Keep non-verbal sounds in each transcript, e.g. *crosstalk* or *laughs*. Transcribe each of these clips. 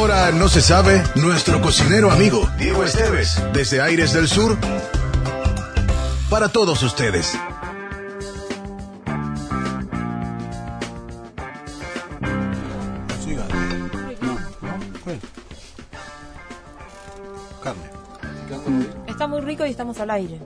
ahora no se sabe, nuestro cocinero amigo, Diego Esteves, desde Aires del Sur, para todos ustedes. Siga. No, no, ¿cuál? Carne. Está muy rico y estamos al aire.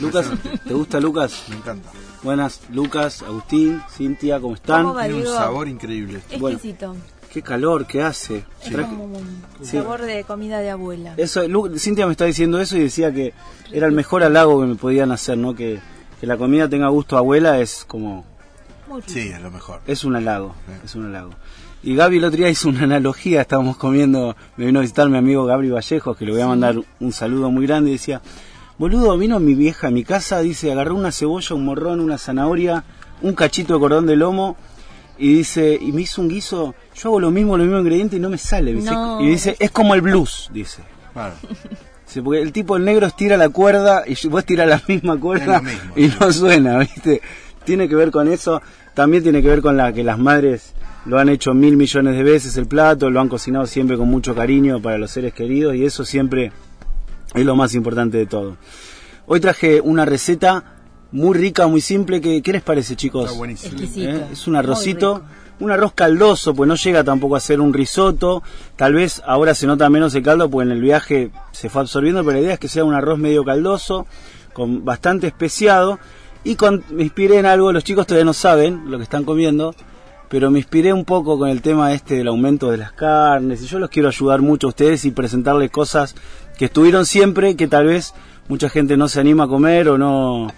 Lucas, ¿te gusta Lucas? *laughs* Me encanta. Buenas, Lucas, Agustín, Cintia, ¿cómo están? ¿Cómo va, Tiene un Diego? sabor increíble. Bueno. Exquisito. Qué calor que hace. Es Tra- como un Sí. sabor de comida de abuela. Eso, Lu- Cintia me está diciendo eso y decía que era el mejor halago que me podían hacer, ¿no? Que, que la comida tenga gusto a abuela es como, Muy rico. Sí, es lo mejor. es un halago, Sí. es un halago. Y Gaby el otro día hizo una analogía, estábamos comiendo, me vino a visitar mi amigo Gabri Vallejos, que le voy a mandar un saludo muy grande, y decía, boludo, vino mi vieja a mi casa, dice, agarró una cebolla, un morrón, una zanahoria, un cachito de cordón de lomo, y dice, y me hizo un guiso, yo hago lo mismo, los mismos ingredientes y no me sale, No. y dice, es como el blues, dice. Claro. *laughs* Sí, porque el tipo el negro estira la cuerda y vos tiras la misma cuerda mismo, y sí. no suena, ¿viste? Tiene que ver con eso, también tiene que ver con la que las madres lo han hecho mil millones de veces el plato, lo han cocinado siempre con mucho cariño para los seres queridos y eso siempre es lo más importante de todo. Hoy traje una receta muy rica, muy simple, que, ¿qué les parece chicos? Está buenísimo. ¿eh? Es un arrocito, un arroz caldoso, pues no llega tampoco a ser un risotto. Tal vez ahora se nota menos el caldo, pues en el viaje se fue absorbiendo, pero la idea es que sea un arroz medio caldoso, con bastante especiado. Y con, me inspiré en algo, los chicos todavía no saben lo que están comiendo, pero me inspiré un poco con el tema este del aumento de las carnes. Y yo los quiero ayudar mucho a ustedes y presentarles cosas que estuvieron siempre, que tal vez mucha gente no se anima a comer o no...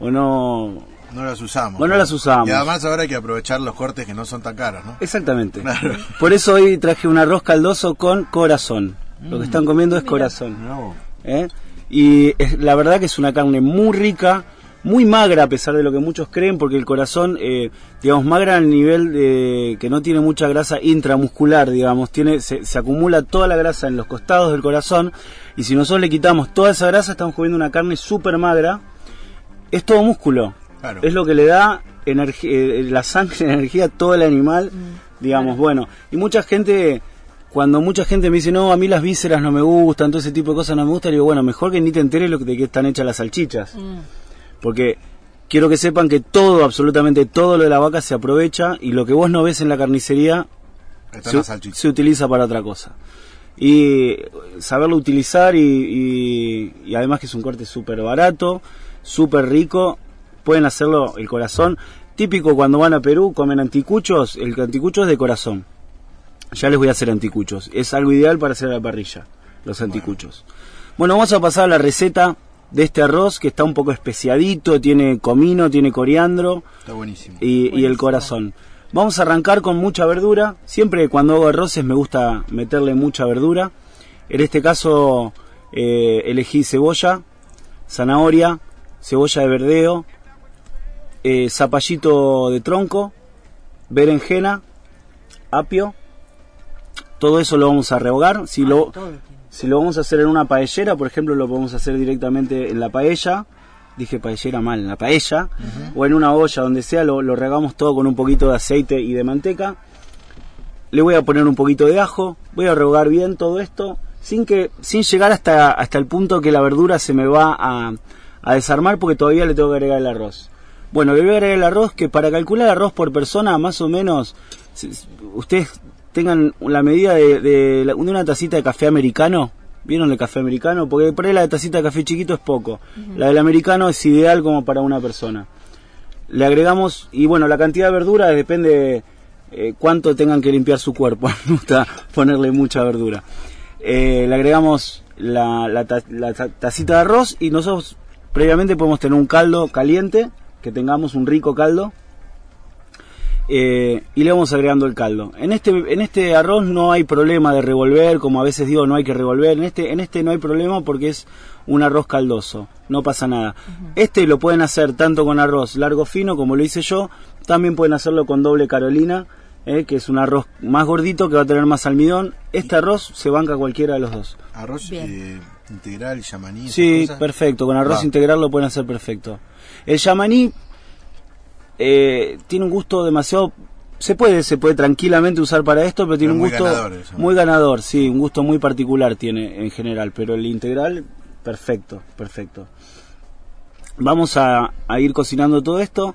O no No las usamos. Bueno, no las usamos. Y además ahora hay que aprovechar los cortes que no son tan caros, ¿no? Exactamente. Claro. Por eso hoy traje un arroz caldoso con corazón. Lo que están comiendo es corazón. No. ¿eh? Y es- la verdad que es una carne muy rica, muy magra a pesar de lo que muchos creen, porque el corazón, eh, digamos, magra al nivel de que no tiene mucha grasa intramuscular, digamos, tiene se, se acumula toda la grasa en los costados del corazón y si nosotros le quitamos toda esa grasa estamos comiendo una carne súper magra. Es todo músculo. Claro. Es lo que le da energía, eh, la sangre, *laughs* energía a todo el animal, digamos, bueno. Y mucha gente, cuando mucha gente me dice, no, a mí las vísceras no me gustan, todo ese tipo de cosas no me gustan, digo, bueno, mejor que ni te enteres lo que, de qué están hechas las salchichas. Mm. Porque quiero que sepan que todo, absolutamente todo lo de la vaca se aprovecha y lo que vos no ves en la carnicería se, utiliza para otra cosa. Y saberlo utilizar y, y- y además que es un corte súper barato, súper rico, pueden hacerlo el corazón. Típico cuando van a Perú, comen anticuchos, el anticucho es de corazón. Ya les voy a hacer anticuchos. Es algo ideal para hacer a la parrilla, los anticuchos. Bueno, vamos a pasar a la receta de este arroz que está un poco especiadito, tiene comino, tiene coriandro Está buenísimo. y, y el corazón. Vamos a arrancar con mucha verdura. Siempre cuando hago arroces me gusta meterle mucha verdura. En este caso eh, elegí cebolla, zanahoria, cebolla de verdeo, eh, zapallito de tronco, berenjena, apio. Todo eso lo vamos a rehogar. Si lo, si lo vamos a hacer en una paellera, por ejemplo, lo podemos hacer directamente en la paella. Dije paellera mal, en la paella. O en una olla, donde sea, lo, lo regamos todo con un poquito de aceite y de manteca. Le voy a poner un poquito de ajo. Voy a rehogar bien todo esto. Sin, que, sin llegar hasta, hasta el punto que la verdura se me va a, a desarmar porque todavía le tengo que agregar el arroz. Bueno, le voy a agregar el arroz que para calcular arroz por persona, más o menos, ustedes tengan la medida de, de de una tacita de café americano. ¿Vieron el café americano? Porque por ahí la tacita de café chiquito es poco. La del americano es ideal como para una persona. Le agregamos, y bueno, la cantidad de verdura depende eh, cuánto tengan que limpiar su cuerpo. *laughs* Me gusta ponerle mucha verdura. Eh, le agregamos la, la ta- la ta- tacita de arroz y nosotros previamente podemos tener un caldo caliente, que tengamos un rico caldo. eh, y le vamos agregando el caldo. En este, en este arroz no hay problema de revolver, como a veces digo, no hay que revolver. En este, en este no hay problema porque es un arroz caldoso, no pasa nada. Este lo pueden hacer tanto con arroz largo fino como lo hice yo, también pueden hacerlo con doble carolina, eh, que es un arroz más gordito que va a tener más almidón. Este arroz se banca cualquiera de los dos. Arroz Bien. eh, integral, yamaní. Sí, cosas. perfecto. Con arroz integral lo pueden hacer perfecto. El yamaní eh, tiene un gusto demasiado se puede, se puede tranquilamente usar para esto, pero tiene Pero un muy gusto muy ganador, sí, un gusto muy particular tiene en general, pero el integral, perfecto, perfecto. Vamos a, a ir cocinando todo esto.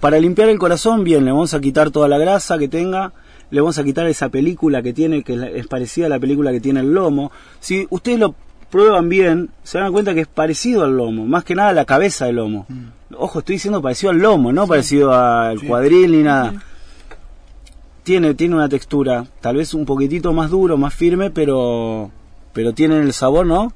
Para limpiar el corazón, bien, le vamos a quitar toda la grasa que tenga, le vamos a quitar esa película que tiene, que es parecida a la película que tiene el lomo. Si ustedes lo prueban bien, se dan cuenta que es parecido al lomo, más que nada a la cabeza del lomo. Ojo, estoy diciendo parecido al lomo, no parecido al Sí. cuadril ni nada. Tiene, tiene una textura, tal vez un poquitito más duro, más firme, pero, pero tiene el sabor, ¿no?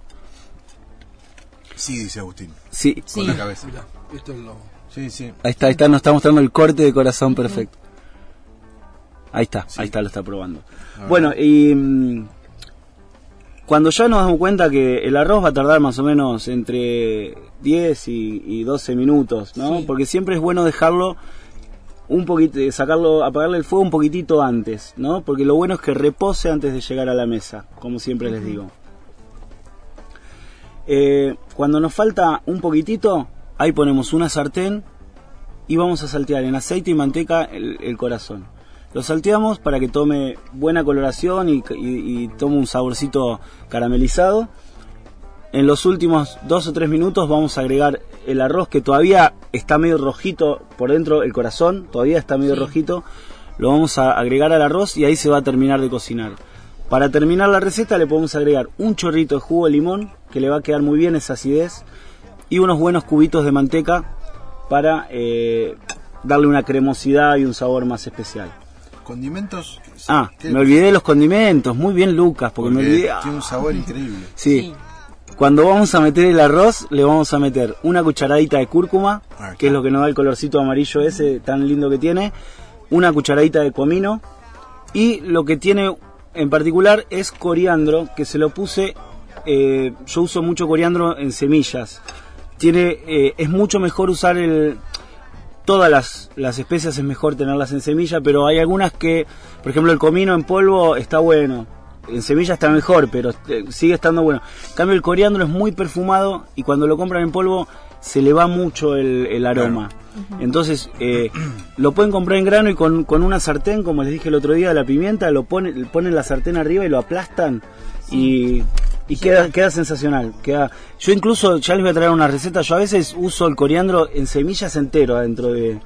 Sí, dice Agustín. Sí, Sí. Con la cabeza. Esto es lo. Sí, sí. Ahí está, ahí está, nos está mostrando el corte de corazón perfecto. Ahí está, Sí. ahí está, lo está probando. Bueno, y mm, cuando ya nos damos cuenta que el arroz va a tardar más o menos entre 10 y, y 12 minutos, ¿no? Sí. Porque siempre es bueno dejarlo un poquito, sacarlo, apagarle el fuego un poquitito antes, ¿no? Porque lo bueno es que repose antes de llegar a la mesa, como siempre les digo. Eh, cuando nos falta un poquitito, ahí ponemos una sartén y vamos a saltear en aceite y manteca el, el corazón. Lo salteamos para que tome buena coloración y, y- y tome un saborcito caramelizado. En los últimos dos o tres minutos vamos a agregar el arroz que todavía está medio rojito por dentro, el corazón todavía está medio Sí. rojito. Lo vamos a agregar al arroz y ahí se va a terminar de cocinar. Para terminar la receta le podemos agregar un chorrito de jugo de limón que le va a quedar muy bien esa acidez y unos buenos cubitos de manteca para eh, darle una cremosidad y un sabor más especial. Condimentos. Ah, ¿qué? me olvidé de los condimentos. Muy bien, Lucas, porque, me olvidé. Tiene un sabor increíble. *laughs* sí. Cuando vamos a meter el arroz, le vamos a meter una cucharadita de cúrcuma, Ah, que es lo que nos da el colorcito amarillo ese tan lindo que tiene, una cucharadita de comino y lo que tiene en particular es coriandro, que se lo puse, eh, yo uso mucho coriandro en semillas. Tiene, eh, es mucho mejor usar el, todas las, las especias es mejor tenerlas en semilla, pero hay algunas que, por ejemplo, el comino en polvo está bueno. En semilla está mejor, pero eh, sigue estando bueno. En cambio, el coriandro es muy perfumado y cuando lo compran en polvo se le va mucho el, el aroma. Entonces, eh, *clears throat* lo pueden comprar en grano y con, con una sartén, como les dije el otro día, la pimienta, lo ponen, ponen la sartén arriba y lo aplastan y, y queda, queda sensacional. Queda, yo incluso, ya les voy a traer una receta, yo a veces uso el coriandro en semillas entero adentro de,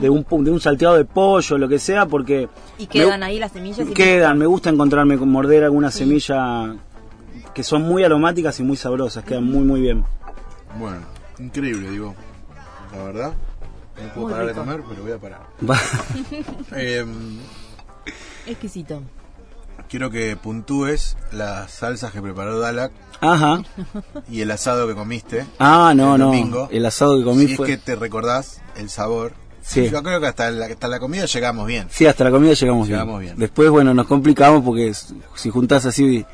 de, un, pu- de un salteado de pollo, lo que sea, porque... Y quedan me- ahí las semillas. y Quedan, me gusta encontrarme con morder alguna semilla que son muy aromáticas y muy sabrosas, quedan muy muy bien. Bueno, increíble, digo. La verdad. No puedo Muy parar rico. de comer, pero voy a parar. Va- *laughs* Em, Exquisito. Quiero que puntúes las salsas que preparó Dalak Ajá. y el asado que comiste. Ah, no, El no. domingo. El asado que comí si fue... es que te recordás el sabor. Sí. Yo creo que hasta la, hasta la comida llegamos bien. Sí, hasta la comida llegamos, Llegamos bien. bien. Después, bueno, nos complicamos porque si juntás así,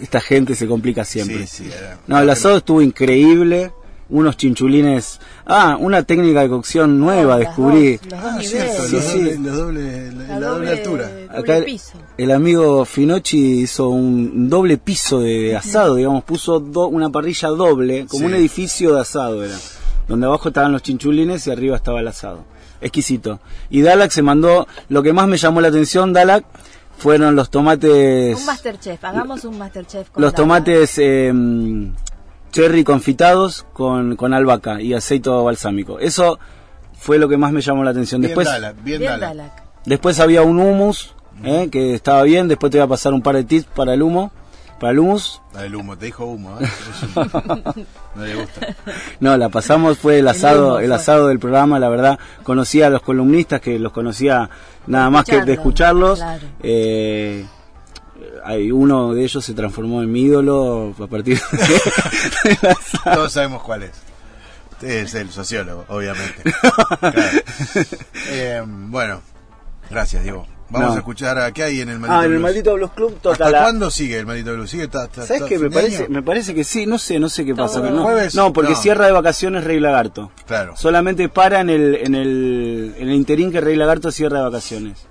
esta gente se complica siempre. Sí, sí, era- No, el asado estuvo increíble. Unos chinchulines. Ah, una técnica de cocción nueva, Las descubrí. dos- los dos Ah, cierto, Sí, sí. los dobles- la, La la doble, altura. doble Acá el, piso. el amigo Finocchi hizo un doble piso de asado, digamos, puso do- una parrilla doble, como Sí. un edificio de asado era, donde abajo estaban los chinchulines y arriba estaba el asado. Exquisito. Y Dalak se mandó, lo que más me llamó la atención, Dalak, fueron los tomates... Un Masterchef. Hagamos un Masterchef. con los tomates eh, cherry confitados con, con albahaca y aceite balsámico. Eso fue lo que más me llamó la atención. Bien Después, Dalak, bien, Bien Dalak. Dalak. después había un hummus eh, que estaba bien. Después te voy a pasar un par de tips para el humo. Para el hummus. La del humo, te dijo humo, ¿eh? *laughs* No le gusta. No, la pasamos, fue el asado, el asado del programa, la verdad. Conocí a los columnistas que los conocía nada más que de Escucharlos, escucharlos. claro. Eh, hay uno de ellos se transformó en mi ídolo a partir de. *laughs* Todos sabemos cuál es. Es el sociólogo, obviamente. Claro. Eh, bueno, gracias, Diego. Vamos No. a escuchar a qué hay en el maldito Ah, en el Blues? maldito Blues Club toca ¿Hasta la- cuándo sigue el maldito blues? ¿Sigue ta- ta- ¿Sabes ta- qué? Me parece, año? me parece que sí, no sé, no sé qué pasa. Que no, Jueves, no, porque no. cierra de vacaciones Rey Lagarto. Claro, Solamente para en el, en el, en el interín que Rey Lagarto cierra de vacaciones.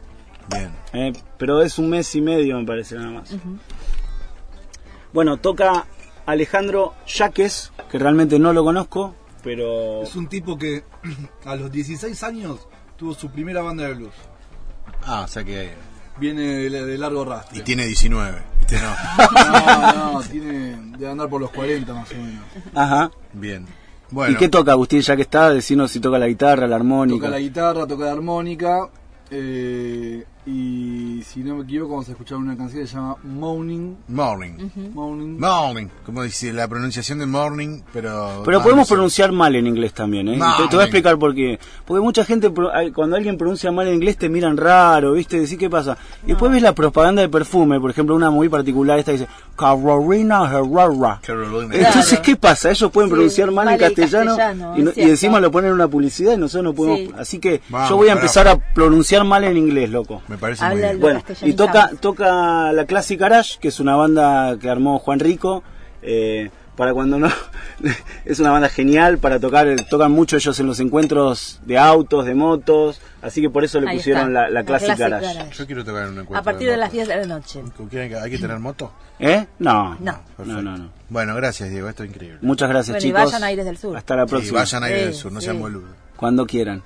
Bien. Eh, pero es un mes y medio, me parece, nada más. Bueno, toca Alejandro Yaques, que realmente no lo conozco, pero... Es un tipo que *clears throat* a los 16 años tuvo su primera banda de blues. Ah, o sea que. Viene de, de largo rastro. Y tiene 19. ¿viste? No. *laughs* No, no, tiene de andar por los 40 más o menos. Ajá. Bien. Bueno. ¿Y qué toca, Agustín, ya que está? Decinos si toca la guitarra, la armónica. Toca la guitarra, toca la armónica. eh, y si no me equivoco, vamos a escuchar una canción que se llama Moaning. Morning. Morning. Morning. Como dice la pronunciación de morning, pero. Pero ah, podemos no sé. pronunciar mal en inglés también, ¿eh? Te, te voy a explicar por qué. Porque mucha gente, cuando alguien pronuncia mal en inglés, te miran raro, ¿viste? Decís, ¿qué pasa? Y después ves la propaganda de perfume, por ejemplo, una muy particular, esta que dice Carolina Herrera. Carolina. Claro. Entonces, ¿qué pasa? Ellos pueden Sí, pronunciar mal, mal en el castellano, castellano, y, no- y encima lo ponen en una publicidad y nosotros no podemos. Sí. Así que Vamos, yo voy a empezar a pronunciar mal en inglés, loco. Me parece Habla muy bien. el- Bueno, y toca, toca la Classic Garage, que es una banda que armó Juan Rico. eh, para cuando no. *laughs* es una banda genial para tocar. eh, Tocan mucho ellos en los encuentros de autos, de motos. Así que por eso le Ahí pusieron está, la, la la Classic, Garage. Garage. Yo quiero tocar en un encuentro. A partir de las motos. 10 de la noche. ¿Con quién hay que- ¿Hay que tener moto? ¿Eh? No. No. No, no, no. Bueno, gracias, Diego. Esto es increíble. Muchas gracias, Bueno, y chicos. vayan a Aires del Sur. Hasta la Sí, próxima. vayan a ir del Sí, sur, no sí. sean boludos. Cuando quieran.